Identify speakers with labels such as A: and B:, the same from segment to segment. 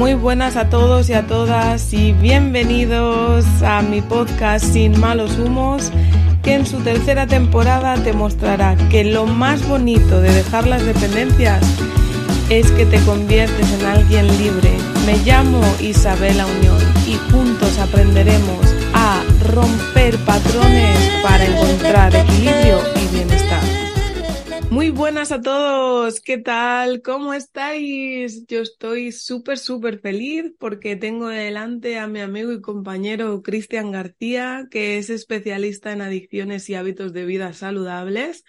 A: Muy buenas a todos y a todas y bienvenidos a mi podcast Sin malos humos, que en su tercera temporada te mostrará que lo más bonito de dejar las dependencias es que te conviertes en alguien libre. Me llamo Isabela Unión y juntos aprenderemos a romper patrones para encontrar equilibrio y bienestar. Muy buenas a todos, ¿qué tal? ¿Cómo estáis? Yo estoy súper, súper feliz porque tengo delante a mi amigo y compañero Cristian García, que es especialista en adicciones y hábitos de vida saludables.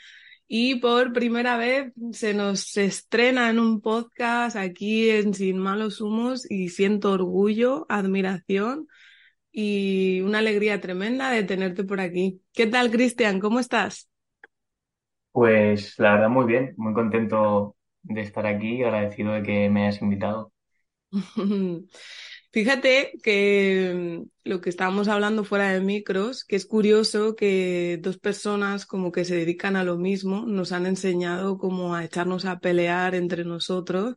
A: Y por primera vez se nos estrena en un podcast aquí en Sin Malos Humos y siento orgullo, admiración y una alegría tremenda de tenerte por aquí. ¿Qué tal, Cristian? ¿Cómo estás?
B: Pues la verdad muy bien, muy contento de estar aquí y agradecido de que me hayas invitado.
A: Fíjate que mm, lo que estábamos hablando fuera de micros, que es curioso que dos personas como que se dedican a lo mismo nos han enseñado como a echarnos a pelear entre nosotros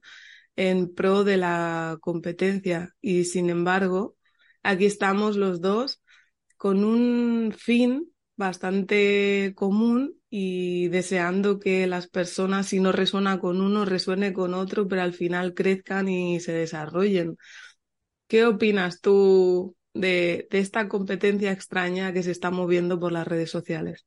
A: en pro de la competencia y sin embargo aquí estamos los dos con un fin bastante común y deseando que las personas, si no resuena con uno, resuene con otro, pero al final crezcan y se desarrollen. ¿Qué opinas tú de, de esta competencia extraña que se está moviendo por las redes sociales?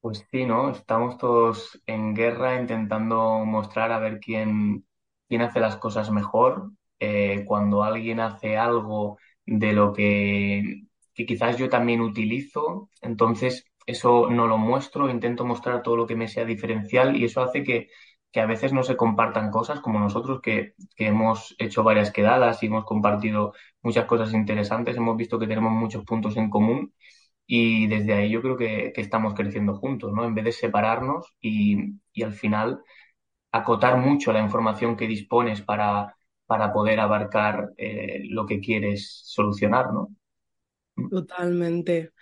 B: Pues sí, ¿no? Estamos todos en guerra intentando mostrar a ver quién, quién hace las cosas mejor. Eh, cuando alguien hace algo de lo que, que quizás yo también utilizo, entonces eso no lo muestro, intento mostrar todo lo que me sea diferencial y eso hace que, que a veces no se compartan cosas como nosotros que, que hemos hecho varias quedadas y hemos compartido muchas cosas interesantes, hemos visto que tenemos muchos puntos en común y desde ahí yo creo que, que estamos creciendo juntos, ¿no? En vez de separarnos y, y al final acotar mucho la información que dispones para, para poder abarcar eh, lo que quieres solucionar, ¿no?
A: Totalmente.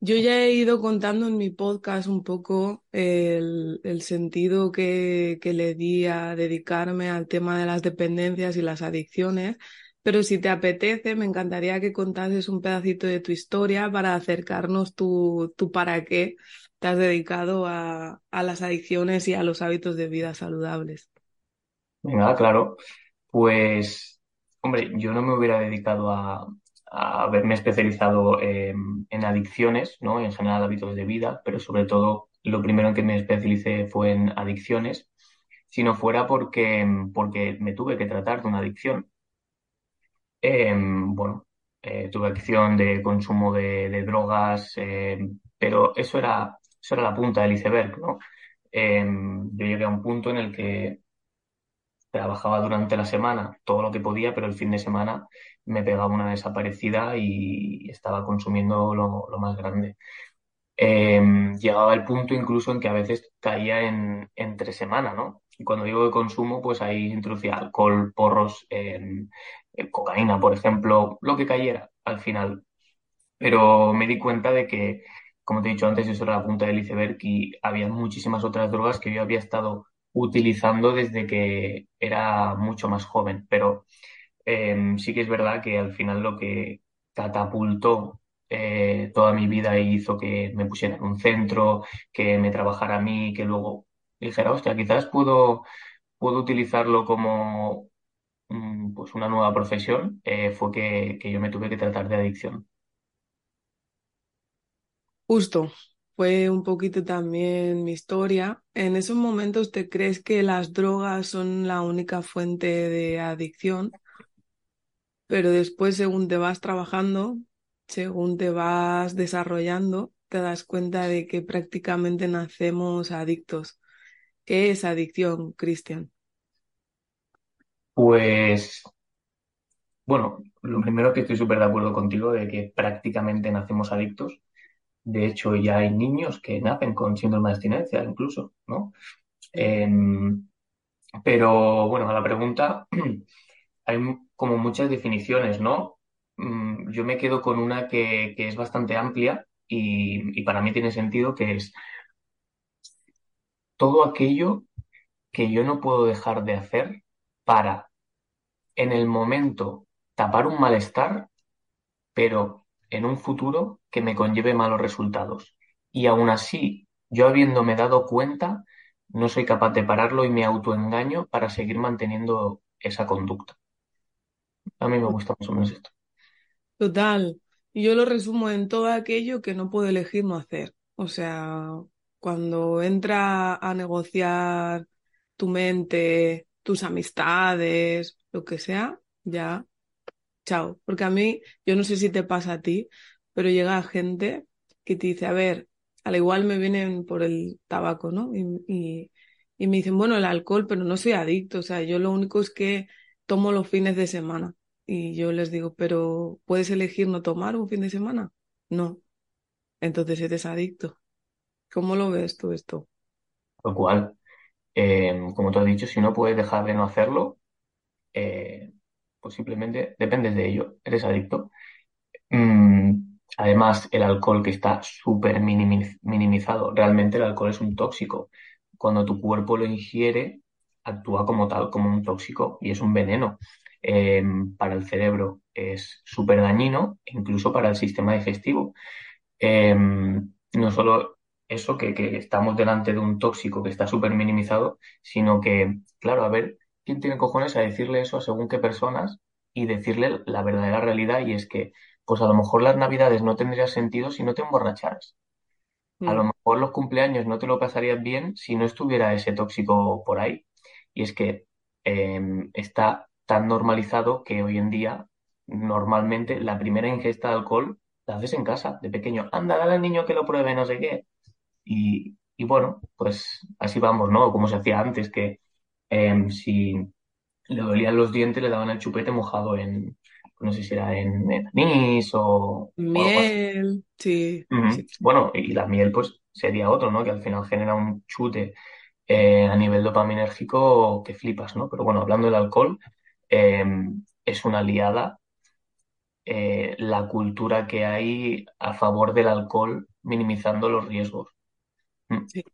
A: Yo ya he ido contando en mi podcast un poco el, sentido que, que le di a dedicarme al tema de las dependencias y las adicciones, pero si te apetece, me encantaría que contases un pedacito de tu historia para acercarnos tu, tu para qué te has dedicado a, a las adicciones y a los hábitos de vida saludables.
B: Venga, claro. Pues, hombre, yo no me hubiera dedicado a haberme especializado en, en adicciones, ¿no? En general hábitos de vida, pero sobre todo lo primero en que me especialicé fue en adicciones, si no fuera porque, porque me tuve que tratar de una adicción. Em, bueno, eh, tuve adicción de consumo de, de drogas, em, pero eso era, eso era la punta del iceberg, ¿no? Em, yo llegué a un punto en el que Trabajaba durante la semana todo lo que podía, pero el fin de semana me pegaba una desaparecida y estaba consumiendo lo, más grande. Eh, llegaba el punto incluso en que a veces caía en entre semana, ¿no? Y cuando digo de consumo, pues ahí introducía alcohol, porros, eh, eh, cocaína, por ejemplo, lo que cayera al final. Pero me di cuenta de que, como te he dicho antes, eso era la punta del iceberg y había muchísimas otras drogas que yo había estado utilizando desde que era mucho más joven, pero eh, sí que es verdad que al final lo que catapultó eh, toda mi vida e hizo que me pusiera en un centro, que me trabajara a mí, que luego dijera, hostia, quizás puedo, puedo utilizarlo como mm, pues una nueva profesión, eh, fue que yo me tuve que tratar de adicción.
A: Justo, fue un poquito también mi historia. En esos momentos te crees que las drogas son la única fuente de adicción, pero después según te vas trabajando, según te vas desarrollando, te das cuenta de que prácticamente nacemos adictos. ¿Qué es adicción, Cristian?
B: Pues bueno, lo primero que estoy súper de acuerdo contigo de que prácticamente nacemos adictos. De hecho, ya hay niños que nacen con síndrome de abstinencia, incluso, ¿no? Em, pero bueno, a la pregunta, hay como muchas definiciones, ¿no? Mm, yo me quedo con una que, que es bastante amplia y, y para mí tiene sentido, que es todo aquello que yo no puedo dejar de hacer para en el momento tapar un malestar, pero en un futuro que me conlleve malos resultados. Y aún así, yo habiéndome dado cuenta, no soy capaz de pararlo y me autoengaño para seguir manteniendo esa conducta. A mí me gusta más o menos esto.
A: Total. Yo lo resumo en todo aquello que no puedo elegir no hacer. O sea, cuando entra a negociar tu mente, tus amistades, lo que sea, ya, chao. Porque a mí, yo no sé si te pasa a ti, pero llega gente que te dice, a ver, al igual me vienen por el tabaco, ¿no? Y, y, me dicen, bueno, el alcohol, pero no soy adicto, o sea, yo lo único es que tomo los fines de semana. Y yo les digo, pero ¿puedes elegir no tomar un fin de semana? No. Entonces eres adicto. ¿Cómo lo ves tú esto?
B: Lo cual, eh, como tú has dicho, si no puedes dejar de no hacerlo, eh, pues simplemente dependes de ello, eres adicto. Mm, Además, el alcohol que está súper minimizado, realmente el alcohol es un tóxico. Cuando tu cuerpo lo ingiere, actúa como tal, como un tóxico y es un veneno. Em, para el cerebro es súper dañino, incluso para el sistema digestivo. Em, no solo eso, que, que, estamos delante de un tóxico que está súper minimizado, sino que, claro, a ver, ¿quién tiene cojones a decirle eso a según qué personas y decirle la verdadera realidad? Y es que pues a lo mejor las navidades no tendrían sentido si no te emborracharas. A lo mm. mejor los cumpleaños no te lo pasarías bien si no estuviera ese tóxico por ahí. Y es que em, está tan normalizado que hoy en día normalmente la primera ingesta de alcohol la haces en casa, de pequeño. Anda, dale al niño que lo pruebe, no sé qué. Y, bueno, pues así vamos, ¿no? Como se hacía antes, que em, si le dolían los dientes le daban el chupete mojado en, no sé si era en, anís o,
A: Miel, sí,
B: Bueno, y la miel pues sería otro, ¿no? Que al final genera un chute eh, a nivel dopaminérgico que flipas, ¿no? Pero bueno, hablando del alcohol, em, es una aliada eh, la cultura que hay a favor del alcohol minimizando los riesgos.
A: Mm. Sí.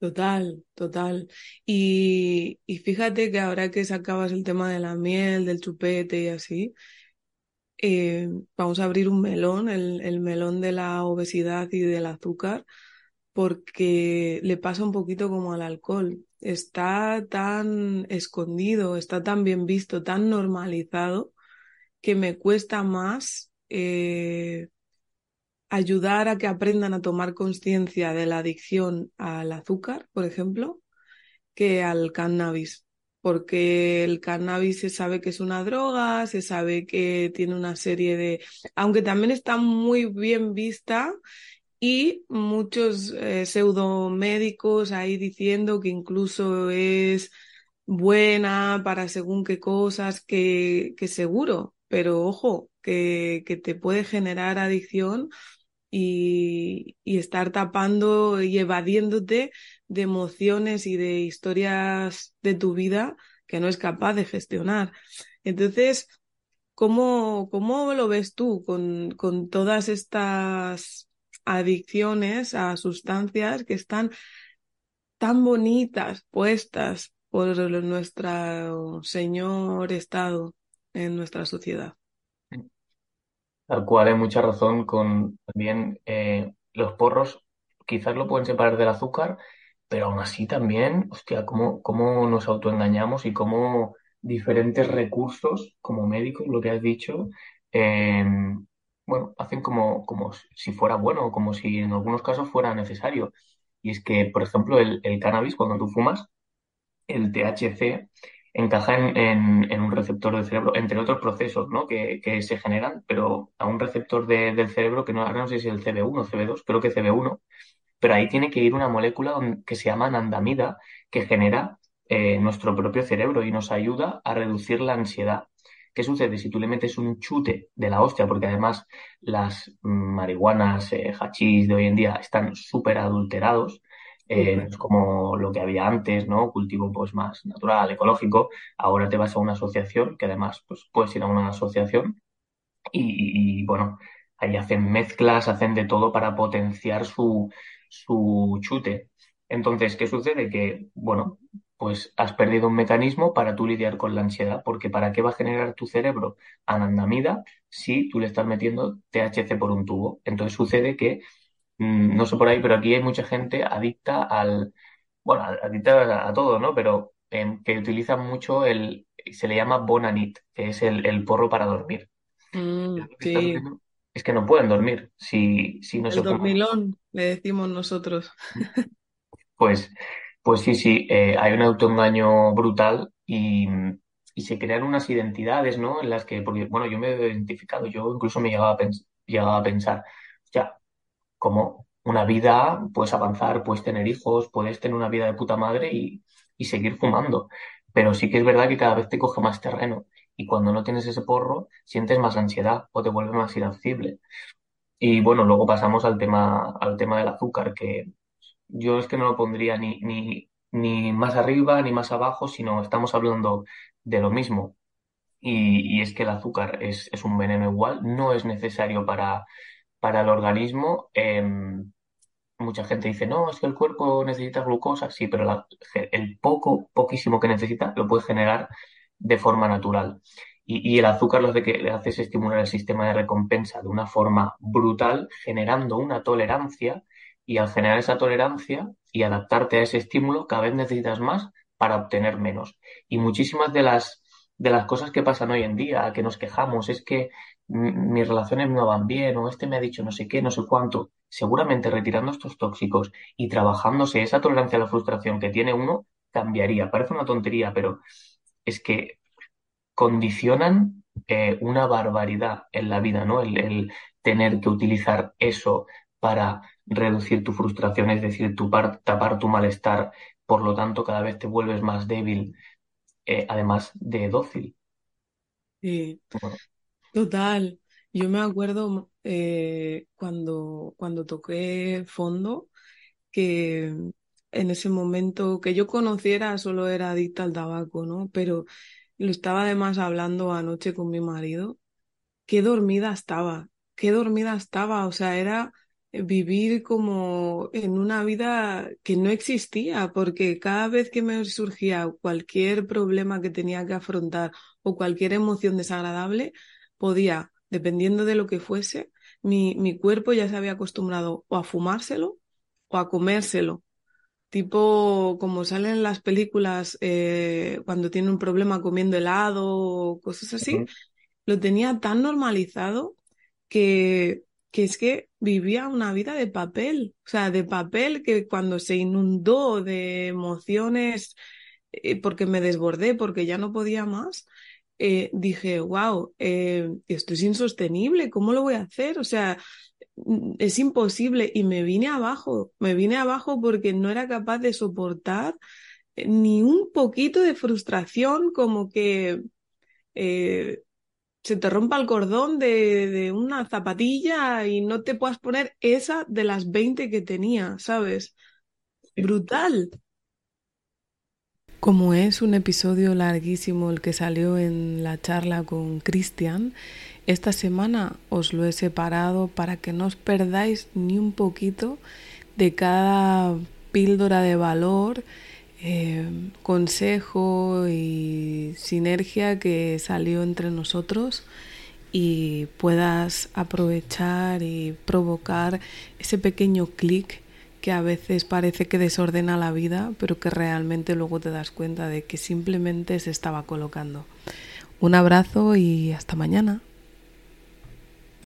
A: Total, total. Y, y fíjate que ahora que sacabas el tema de la miel, del chupete y así, eh, vamos a abrir un melón, el, el melón de la obesidad y del azúcar, porque le pasa un poquito como al alcohol. Está tan escondido, está tan bien visto, tan normalizado, que me cuesta más eh, ayudar a que aprendan a tomar conciencia de la adicción al azúcar, por ejemplo, que al cannabis. Porque el cannabis se sabe que es una droga, se sabe que tiene una serie de... aunque también está muy bien vista y muchos eh, pseudomédicos ahí diciendo que incluso es buena para según qué cosas, que, que seguro, pero ojo, que, que te puede generar adicción y, estar tapando y evadiéndote de emociones y de historias de tu vida que no es capaz de gestionar. Entonces, ¿cómo, cómo lo ves tú con, con todas estas adicciones a sustancias que están tan bonitas puestas por nuestro Señor Estado en nuestra sociedad?
B: Tal cual, hay mucha razón con también eh, los porros, quizás lo pueden separar del azúcar, pero aún así también, hostia, cómo, cómo nos autoengañamos y cómo diferentes recursos, como médicos, lo que has dicho, em, bueno, hacen como, como si fuera bueno, o como si en algunos casos fuera necesario. Y es que, por ejemplo, el, el cannabis, cuando tú fumas, el THC encaja en, un receptor del cerebro, entre otros procesos ¿no? que, se generan, pero a un receptor del cerebro que no, sé si es el CB1 o CB2, creo que CB1, pero ahí tiene que ir una molécula que se llama anandamida, que genera eh, nuestro propio cerebro y nos ayuda a reducir la ansiedad. ¿Qué sucede si tú le metes un chute de la hostia? Porque además las marihuanas, eh, hachís de hoy en día están súper adulterados eh, es como lo que había antes, ¿no? Cultivo pues más natural, ecológico. Ahora te vas a una asociación, que además pues puedes ir a una asociación y, bueno, ahí hacen mezclas, hacen de todo para potenciar su, su chute. Entonces, ¿qué sucede? Que, bueno, pues has perdido un mecanismo para tú lidiar con la ansiedad, porque ¿para qué va a generar tu cerebro anandamida si tú le estás metiendo THC por un tubo? Entonces sucede que, mm, no sé por ahí, pero aquí hay mucha gente adicta al, bueno, adicta a, todo, ¿no? Pero em, que utiliza mucho el, se le llama Bonanit, que es el, porro para dormir.
A: Mm,
B: es que no pueden dormir si, si no
A: el
B: se
A: dormilón, le decimos nosotros.
B: Pues, pues sí, sí, eh, hay un autoengaño brutal y, y, se crean unas identidades, ¿no? En las que, porque, bueno, yo me he identificado, yo incluso me llegaba a, llegaba a pensar, ya, como una vida, puedes avanzar, puedes tener hijos, puedes tener una vida de puta madre y, y seguir fumando. Pero sí que es verdad que cada vez te coge más terreno y cuando no tienes ese porro sientes más ansiedad o te vuelves más irascible. Y bueno, luego pasamos al tema, al tema del azúcar, que yo es que no lo pondría ni, ni, ni más arriba ni más abajo, sino estamos hablando de lo mismo. Y, y es que el azúcar es, es, un veneno igual, no es necesario para, para el organismo. Em, mucha gente dice, no, es que el cuerpo necesita glucosa, sí, pero el poco, poquísimo que necesita lo puede generar de forma natural. Y, el azúcar lo que le hace es estimular el sistema de recompensa de una forma brutal, generando una tolerancia, y al generar esa tolerancia y adaptarte a ese estímulo, cada vez necesitas más para obtener menos. Y muchísimas de las, de las cosas que pasan hoy en día, que nos quejamos, es que mis relaciones no van bien, o este me ha dicho no sé qué, no sé cuánto, seguramente retirando estos tóxicos y trabajándose esa tolerancia a la frustración que tiene uno, cambiaría. Parece una tontería, pero es que condicionan eh, una barbaridad en la vida, ¿no? El, tener que utilizar eso para reducir tu frustración, es decir, tu tapar tu malestar, por lo tanto cada vez te vuelves más débil, eh, además de dócil.
A: Sí, total. Yo me acuerdo eh, cuando, cuando toqué fondo, que en ese momento que yo conociera solo era adicta al tabaco, ¿no? Pero lo estaba además hablando anoche con mi marido. Qué dormida estaba, qué dormida estaba. O sea, era vivir como en una vida que no existía, porque cada vez que me surgía cualquier problema que tenía que afrontar o cualquier emoción desagradable, podía, dependiendo de lo que fuese, mi, mi cuerpo ya se había acostumbrado o a fumárselo o a comérselo. Tipo como salen en las películas eh, cuando tiene un problema comiendo helado o cosas así, lo tenía tan normalizado que, que es que vivía una vida de papel, o sea, de papel que cuando se inundó de emociones eh, porque me desbordé, porque ya no podía más, eh, dije, wow, esto es insostenible, ¿cómo lo voy a hacer? O sea, Mm, es imposible y me vine abajo, me vine abajo porque no era capaz de soportar eh, ni un poquito de frustración como que eh, se te rompa el cordón de, de, una zapatilla y no te puedas poner esa de las 20 que tenía, ¿sabes? Brutal. Como es un episodio larguísimo el que salió en la charla con Cristian, esta semana os lo he separado para que no os perdáis ni un poquito de cada píldora de valor, eh, consejo y sinergia que salió entre nosotros y puedas aprovechar y provocar ese pequeño clic que a veces parece que desordena la vida, pero que realmente luego te das cuenta de que simplemente se estaba colocando. Un abrazo y hasta mañana.